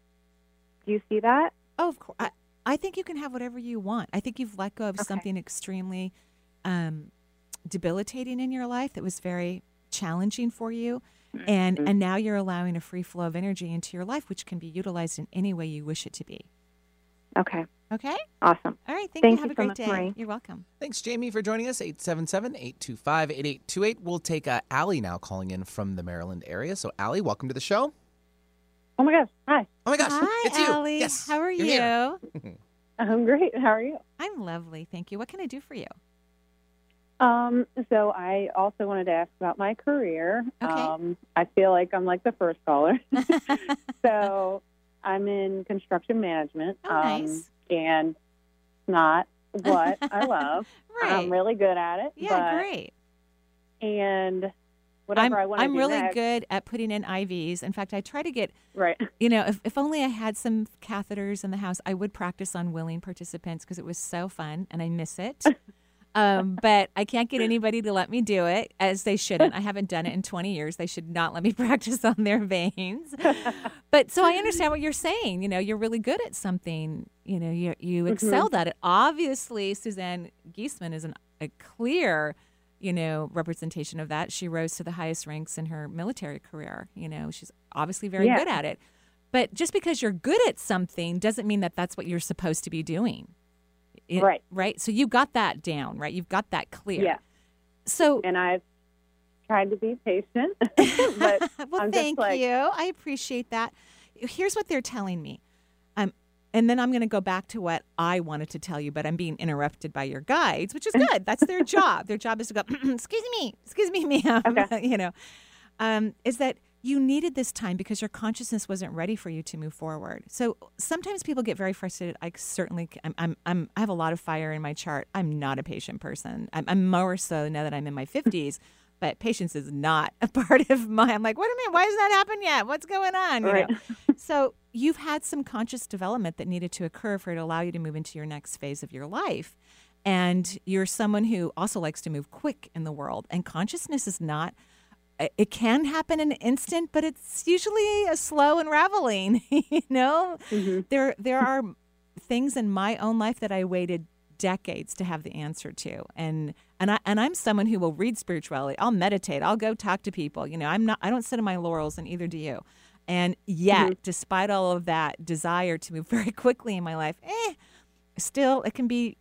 do you see that? Oh, of course. I, I think you can have whatever you want. I think you've let go of Okay. something extremely um, debilitating in your life that was very challenging for you. And Mm-hmm. and now you're allowing a free flow of energy into your life, which can be utilized in any way you wish it to be. Okay. Okay. Awesome. All right. Thank, Thank you. Have you a so great much, day. Marie. You're welcome. Thanks, Jamie, for joining us. 877 825 8828. We'll take uh, Allie now calling in from the Maryland area. So, Allie, welcome to the show. Oh my gosh. Hi. Oh my gosh. Hi, it's you. Allie. Yes. How are you're you? I'm great. How are you? I'm lovely. Thank you. What can I do for you? Um, so I also wanted to ask about my career. Okay. Um, I feel like I'm like the first caller. so I'm in construction management. Oh, um, nice. And it's not what I love. Right. I'm really good at it. yeah, but, great. And whatever I'm, I want to do. I'm really next, good at putting in IVs. In fact, I try to get Right. you know, if, if only I had some catheters in the house, I would practice on willing participants because it was so fun and I miss it. Um, but I can't get anybody to let me do it, as they shouldn't. I haven't done it in 20 years. They should not let me practice on their veins. but so I understand what you're saying. You know, you're really good at something. You know, you you excelled at it. Obviously, Suzanne Giesemann is an, a clear you know, representation of that. She rose to the highest ranks in her military career. You know, she's obviously very Yeah. good at it. But just because you're good at something doesn't mean that that's what you're supposed to be doing. It- Right. Right. So you got that down, right? You've got that clear. Yeah. So, And I've tried to be patient. but well, I'm thank like, you. I appreciate that. Here's what they're telling me. Um, and then I'm going to go back to what I wanted to tell you, but I'm being interrupted by your guides, which is good. That's their job. Their job is to go, excuse me, excuse me, ma'am. Okay. you know, um, is that you needed this time because your consciousness wasn't ready for you to move forward. So sometimes people get very frustrated. I certainly, I'm, I'm, I'm I have a lot of fire in my chart. I'm not a patient person. I'm, I'm more so now that I'm in my 50s. But patience is not a part of my. I'm like, what do you mean? Why hasn't that happened yet? What's going on? You Right. so you've had some conscious development that needed to occur for it to allow you to move into your next phase of your life. And you're someone who also likes to move quick in the world. And consciousness is not, it- can happen in an instant, but it's usually a slow unraveling. you know, there there are things in my own life that I waited decades to have the answer to. And and I and I'm someone who will read spirituality. I'll meditate. I'll go talk to people. You know I'm not I don't sit on my laurels and either do you. And yet despite all of that desire to move very quickly in my life eh still it can be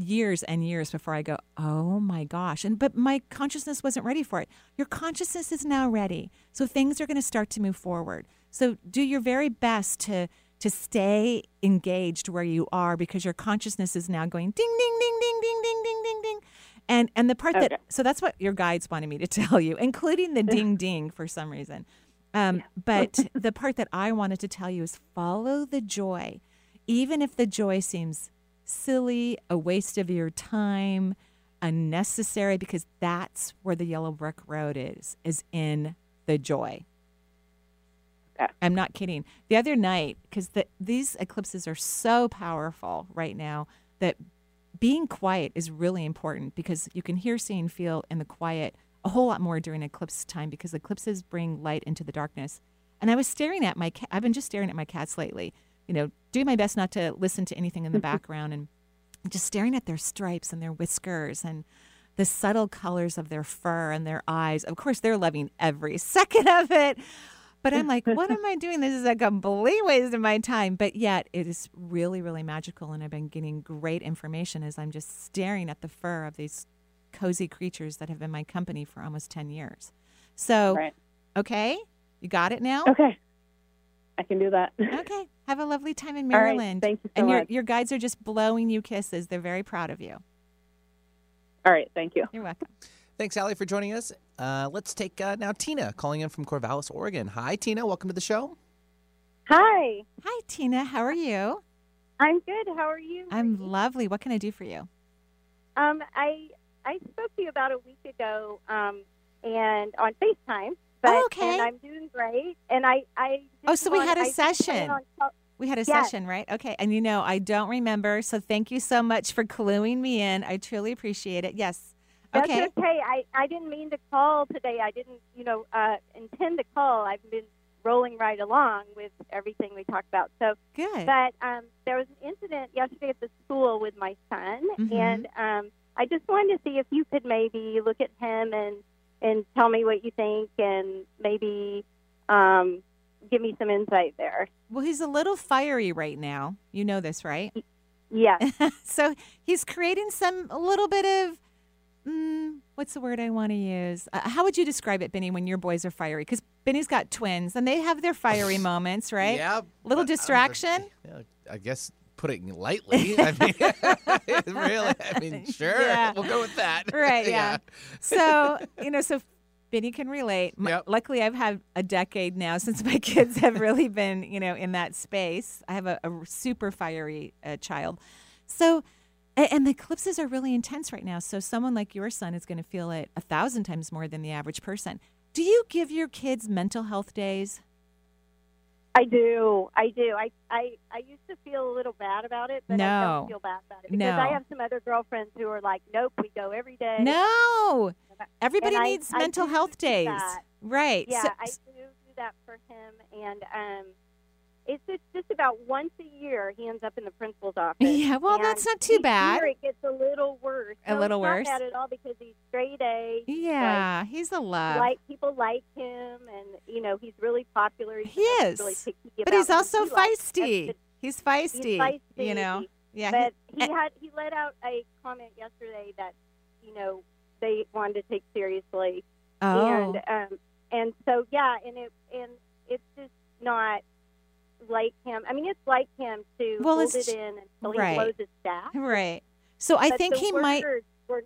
years and years before I go, oh my gosh. And but my consciousness wasn't ready for it. Your consciousness is now ready. So things are going to start to move forward. So do your very best to to stay engaged where you are because your consciousness is now going ding ding ding ding ding ding ding ding ding. And and the part Okay. that so that's what your guides wanted me to tell you, including the ding ding for some reason. Um, but the part that I wanted to tell you is follow the joy, even if the joy seems silly, a waste of your time, unnecessary, because that's where the yellow brick road is, is in the joy. I'm not kidding. The other night, because the, these eclipses are so powerful right now that being quiet is really important because you can hear, see, and feel in the quiet a whole lot more during eclipse time because eclipses bring light into the darkness. And I was staring at my cat. I've been just staring at my cats lately, you know, doing my best not to listen to anything in the background and just staring at their stripes and their whiskers and the subtle colors of their fur and their eyes. Of course, they're loving every second of it. But I'm like, what am I doing? This is a complete waste of my time. But yet, it is really, really magical. And I've been getting great information as I'm just staring at the fur of these cozy creatures that have been my company for almost 10 years. So, Right. okay, you got it now? Okay. I can do that. Okay. Have a lovely time in All right. Maryland. Thank you so and your, much. your guides are just blowing you kisses. They're very proud of you. All right. Thank you. You're welcome. Thanks, Allie, for joining us. Uh, let's take uh, now Tina calling in from Corvallis, Oregon. Hi, Tina. Welcome to the show. Hi. Hi, Tina. How are you? I'm good. How are you? I'm lovely. What can I do for you? Um, I I spoke to you about a week ago, um, and on FaceTime. But, Oh, okay. And I'm doing great. And I I Oh, so we want- had a I session. We had a Yes. session, right? Okay. And you know, I don't remember. So thank you so much for cluing me in. I truly appreciate it. Yes. That's Okay. okay. I, I didn't mean to call today. I didn't, you know, uh, intend to call. I've been rolling right along with everything we talked about. So Good. But um, there was an incident yesterday at the school with my son, Mhm. and um, I just wanted to see if you could maybe look at him and and tell me what you think, and maybe um, give me some insight there. Well, he's a little fiery right now. You know this, right? Yeah. so he's creating some a little bit of mm, what's the word I want to use? Uh, how would you describe it, Benny, when your boys are fiery? Because Benny's got twins and they have their fiery moments, right? Yeah. Little distraction. Yeah, I guess putting it lightly. I mean, really, I mean, sure, Yeah. we'll go with that. right yeah. so you know so benny can relate. M- luckily i've had a decade now since my kids have really been you know in that space. I have a, a super fiery uh, child. So and the eclipses are really intense right now. So someone like your son is going to feel it a thousand times more than the average person. Do you give your kids mental health days I do. I do. I, I I used to feel a little bad about it, but I don't feel bad about it because No. I have some other girlfriends who are like, "Nope, we go every day." no everybody And needs I mental do health days that. right Yeah, so, I do do that for him, and um, it's just, just about once a year he ends up in the principal's office. Yeah, well, and that's not too bad. Year it gets a little worse. A No, little worse? Not bad at all because he's straight A. Yeah he's a Like, love like people like him, and you know he's really popular. He's He is. really picky but he's also he feisty. the- He's feisty. He's feisty. You know. Yeah. But he- he had he let out a comment yesterday that you know they wanted to take seriously. Oh. And um and so yeah, and it and it's just not like him. I mean, it's like him to Well, hold it's- it in until right. he blows his staff. Right. So I But think he might. Were,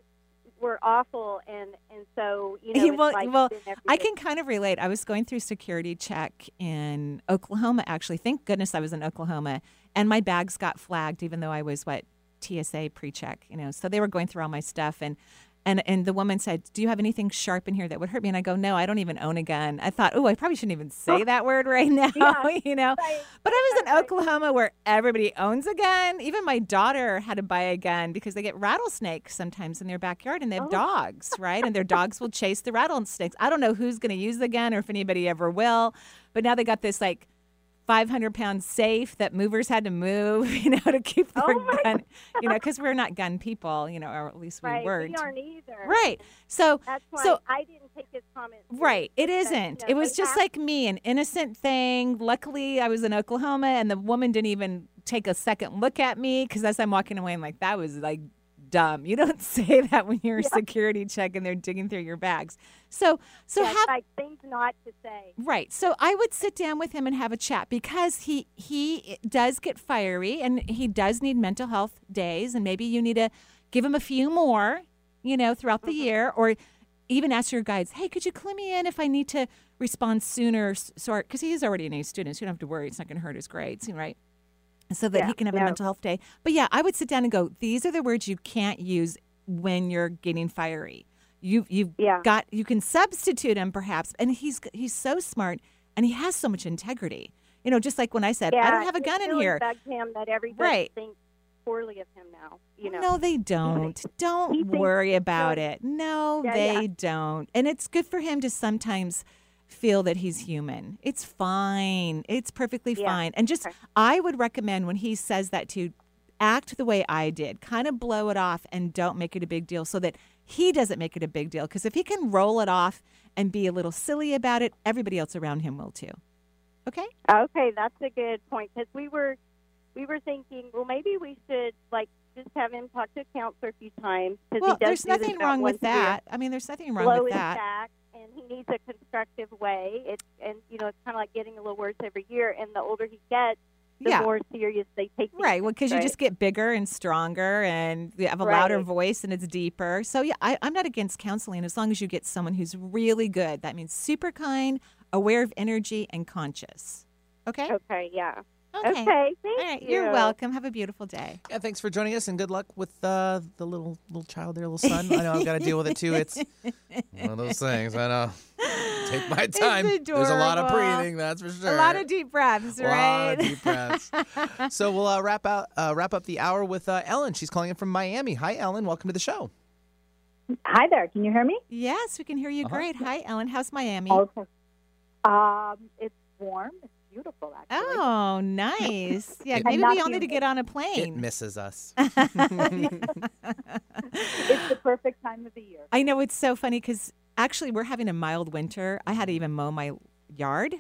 were awful, and and so you know, well, like well, I can kind of relate. I was going through security check in Oklahoma. Actually, thank goodness I was in Oklahoma, and my bags got flagged, even though I was what TSA pre-check. You know, so they were going through all my stuff, and and and the woman said, "Do you have anything sharp in here that would hurt me?" And I go, "No, I don't even own a gun." I thought, "Oh, I probably shouldn't even say that word right now," yeah, you know. But I was in Oklahoma where everybody owns a gun. Even my daughter had to buy a gun because they get rattlesnakes sometimes in their backyard and they have oh. dogs, right? And their dogs will chase the rattlesnakes. I don't know who's going to use the gun or if anybody ever will. But now they got this like 500 pound safe that movers had to move, you know, to keep oh their gun, you know, because we're not gun people, you know, or at least we right. weren't. We aren't either. Right. So, That's why so I didn't take his comment. Right. It isn't. It you know, was just like me, an innocent thing. Luckily, I was in Oklahoma and the woman didn't even take a second look at me because as I'm walking away, I'm like, that was like dumb. You don't say that when you're a security check and they're digging through your bags. So, so Yes, have like things not to say. Right. So I would sit down with him and have a chat because he he does get fiery and he does need mental health days and maybe you need to give him a few more you know, throughout the mm-hmm. year, or even ask your guides, hey, could you clue me in if I need to respond sooner? So, because he is already an A student, so you don't have to worry; it's not going to hurt his grades, right? So that Yeah, he can have a mental health day. But yeah, I would sit down and go, these are the words you can't use when you're getting fiery. You you've Yeah. got you can substitute him perhaps, and he's he's so smart and he has so much integrity. You know, just like when I said, I don't have a gun in here. bugs him that everybody Right. thinks poorly of him now. You oh, know. No, they don't. Don't worry about it. No, Yeah, they yeah. don't. And it's good for him to sometimes feel that he's human. It's fine. It's perfectly Yeah. fine. And just. I would recommend when he says that to act the way I did, kind of blow it off and don't make it a big deal so that he doesn't make it a big deal. Because if he can roll it off and be a little silly about it, everybody else around him will too. Okay? Okay, that's a good point because we were we were thinking, well, maybe we should like just have him talk to a counselor a few times Well, he does there's nothing wrong with year. that. I mean, there's nothing wrong Blow with that. back, and he needs a constructive way. It's and you know it's kind of like getting a little worse every year, and the older he gets, the Yeah. more serious they take. Right. Well, because you just get bigger and stronger and you have a louder voice and it's deeper. So, yeah, I, I'm not against counseling as long as you get someone who's really good. That means super kind, aware of energy, and conscious. Okay? Okay. Yeah. Okay. Okay. Thank All right. you. You're welcome. Have a beautiful day. Yeah, thanks for joining us, and good luck with uh, the little little child there, little son. I know I've got to deal with it too. It's one of those things. I know. Take my time. There's a lot of breathing, that's for sure. A lot of deep breaths, Right. A right? lot of deep breaths. so we'll uh, wrap out uh, wrap up the hour with uh, Ellen. She's calling in from Miami. Hi, Ellen. Welcome to the show. Hi there. Can you hear me? yes, we can hear you Uh-huh. great. Hi, Ellen. How's Miami? Okay. Um, it's warm. It's beautiful, actually. Oh, nice. Yeah, maybe we all need to get on a plane. It plane. misses us. It's the perfect time of the year. I know it's so funny because actually we're having a mild winter. I had to even mow my yard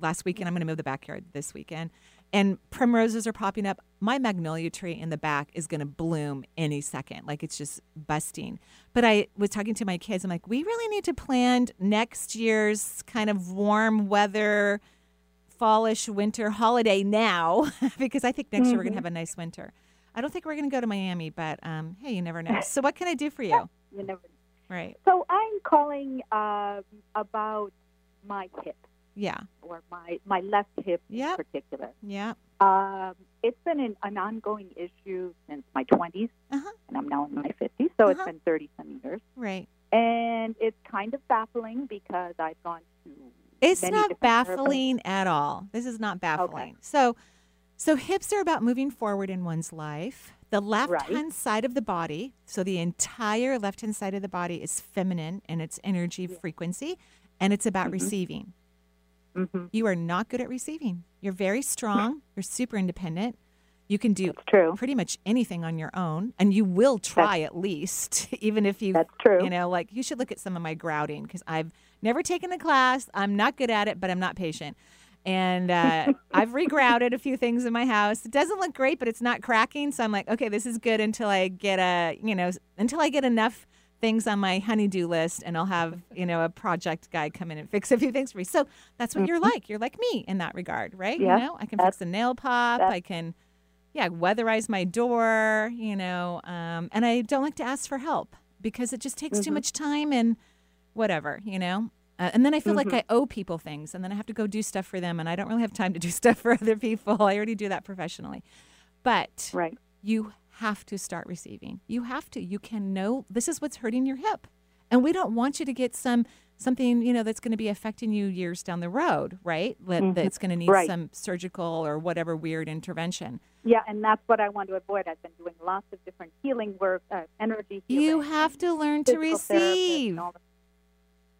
last weekend. I'm going to mow the backyard this weekend. And primroses are popping up. My magnolia tree in the back is going to bloom any second. Like it's just busting. But I was talking to my kids. I'm like, we really need to plan next year's kind of warm weather, fallish winter holiday now because I think next year we're going to have a nice winter. I don't think we're going to go to Miami, but um, hey, you never know. So, what can I do for you? You never. Right. So I'm calling um, about my hip Yeah. or my my left hip Yep. in particular. Yeah. Um, it's been an, an ongoing issue since my 20s, Uh-huh. and I'm now in my 50s, so it's Uh-huh. been 30 some years. Right. And it's kind of baffling because I've gone to It's not baffling at all. This is not baffling. So, so hips are about moving forward in one's life. The left hand side of the body, so the entire left hand side of the body is feminine in its energy frequency, and it's about Mhm. receiving. Mhm. You are not good at receiving. You're very strong. You're super independent. You can do true. pretty much anything on your own, and you will try at least, even if you. That's true. You know, like you should look at some of my grouting because I've never taken a class. I'm not good at it, but I'm not patient. And uh, I've regrouted a few things in my house. It doesn't look great, but it's not cracking. So I'm like, okay, this is good until I get a, you know, until I get enough things on my honeydew list, and I'll have, you know, a project guy come in and fix a few things for me. So that's what you're like. You're like me in that regard, right? Yeah, you know, I can fix a nail pop. I can, yeah, weatherize my door. You know, um, and I don't like to ask for help because it just takes too Mhm. much time and whatever, you know. Uh, and then I feel like Mhm. I owe people things, and then I have to go do stuff for them, and I don't really have time to do stuff for other people. I already do that professionally, but right. you have to start receiving. You have to. You can know this is what's hurting your hip, and we don't want you to get some something you know that's going to be affecting you years down the road, right? That, Mhm. That's going to need Right. some surgical or whatever weird intervention. Yeah, and that's what I want to avoid. I've been doing lots of different healing work, uh, energy healing. You have to learn to receive.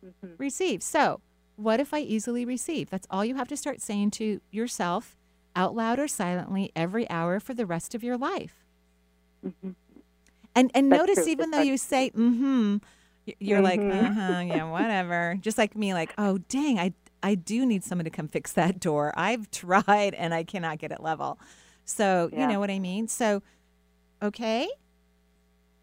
And all the- Mhm. receive. So, what if I easily receive? That's all you have to start saying to yourself out loud or silently every hour for the rest of your life. Mhm. And and That's notice true. even though you say mm-hmm, you're like, Mhm. uh-huh, yeah, whatever. Just like me, like, oh dang, I I do need someone to come fix that door. I've tried and I cannot get it level. So you know what I mean? So okay.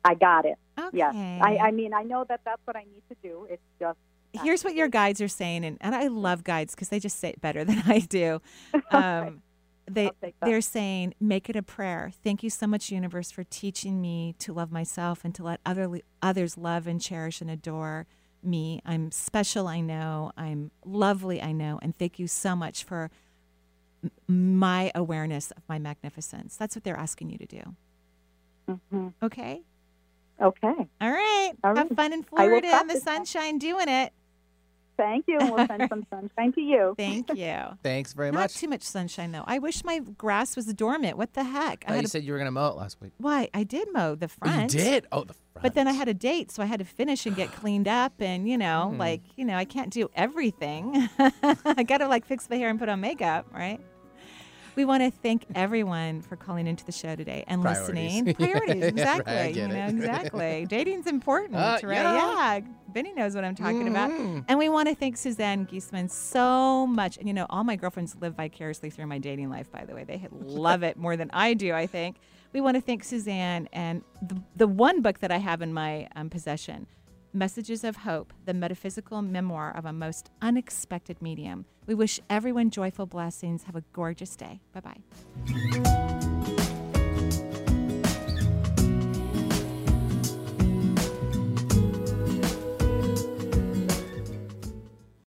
I got it. Okay. Yes. I, I mean, I know that that's what I need to do. It's just here's what your guides are saying and, and i love guides because they just say it better than i do um, They I'll take that. they're saying make it a prayer. Thank you so much, universe, for teaching me to love myself and to let other others love and cherish and adore me. I'm special, I know. I'm lovely, I know. And thank you so much for m- my awareness of my magnificence. That's what they're asking you to do. hmm Okay. Okay. All right. All Have fun in I will Florida in the practice that. sunshine doing it. Thank you, and we'll send some sunshine to you. Thank you. Thanks very Not much. too much sunshine though. I wish my grass was dormant. What the heck? I thought you a- said you were going to mow it last week. Why? I did mow the Oh, you front. did? Oh, the front. But then I had a date, so I had to finish and get cleaned up. And, you know, Hmm. like, you know, I can't do everything. I got to like fix my hair and put on makeup, right? We want to thank everyone for calling into the show today and Priorities. listening. Priorities, Right, exactly. get you know, exactly. Dating's important, Uh, right? yeah. Yeah. Benny knows what I'm talking about. Mhm. And we want to thank Suzanne Giesemann so much. And you know, all my girlfriends live vicariously through my dating life, by the way. They love it more than I do, I think. We want to thank Suzanne and the, the one book that I have in my um, possession, Messages of Hope, the metaphysical memoir of a most unexpected medium. We wish everyone joyful blessings. Have a gorgeous day. Bye bye.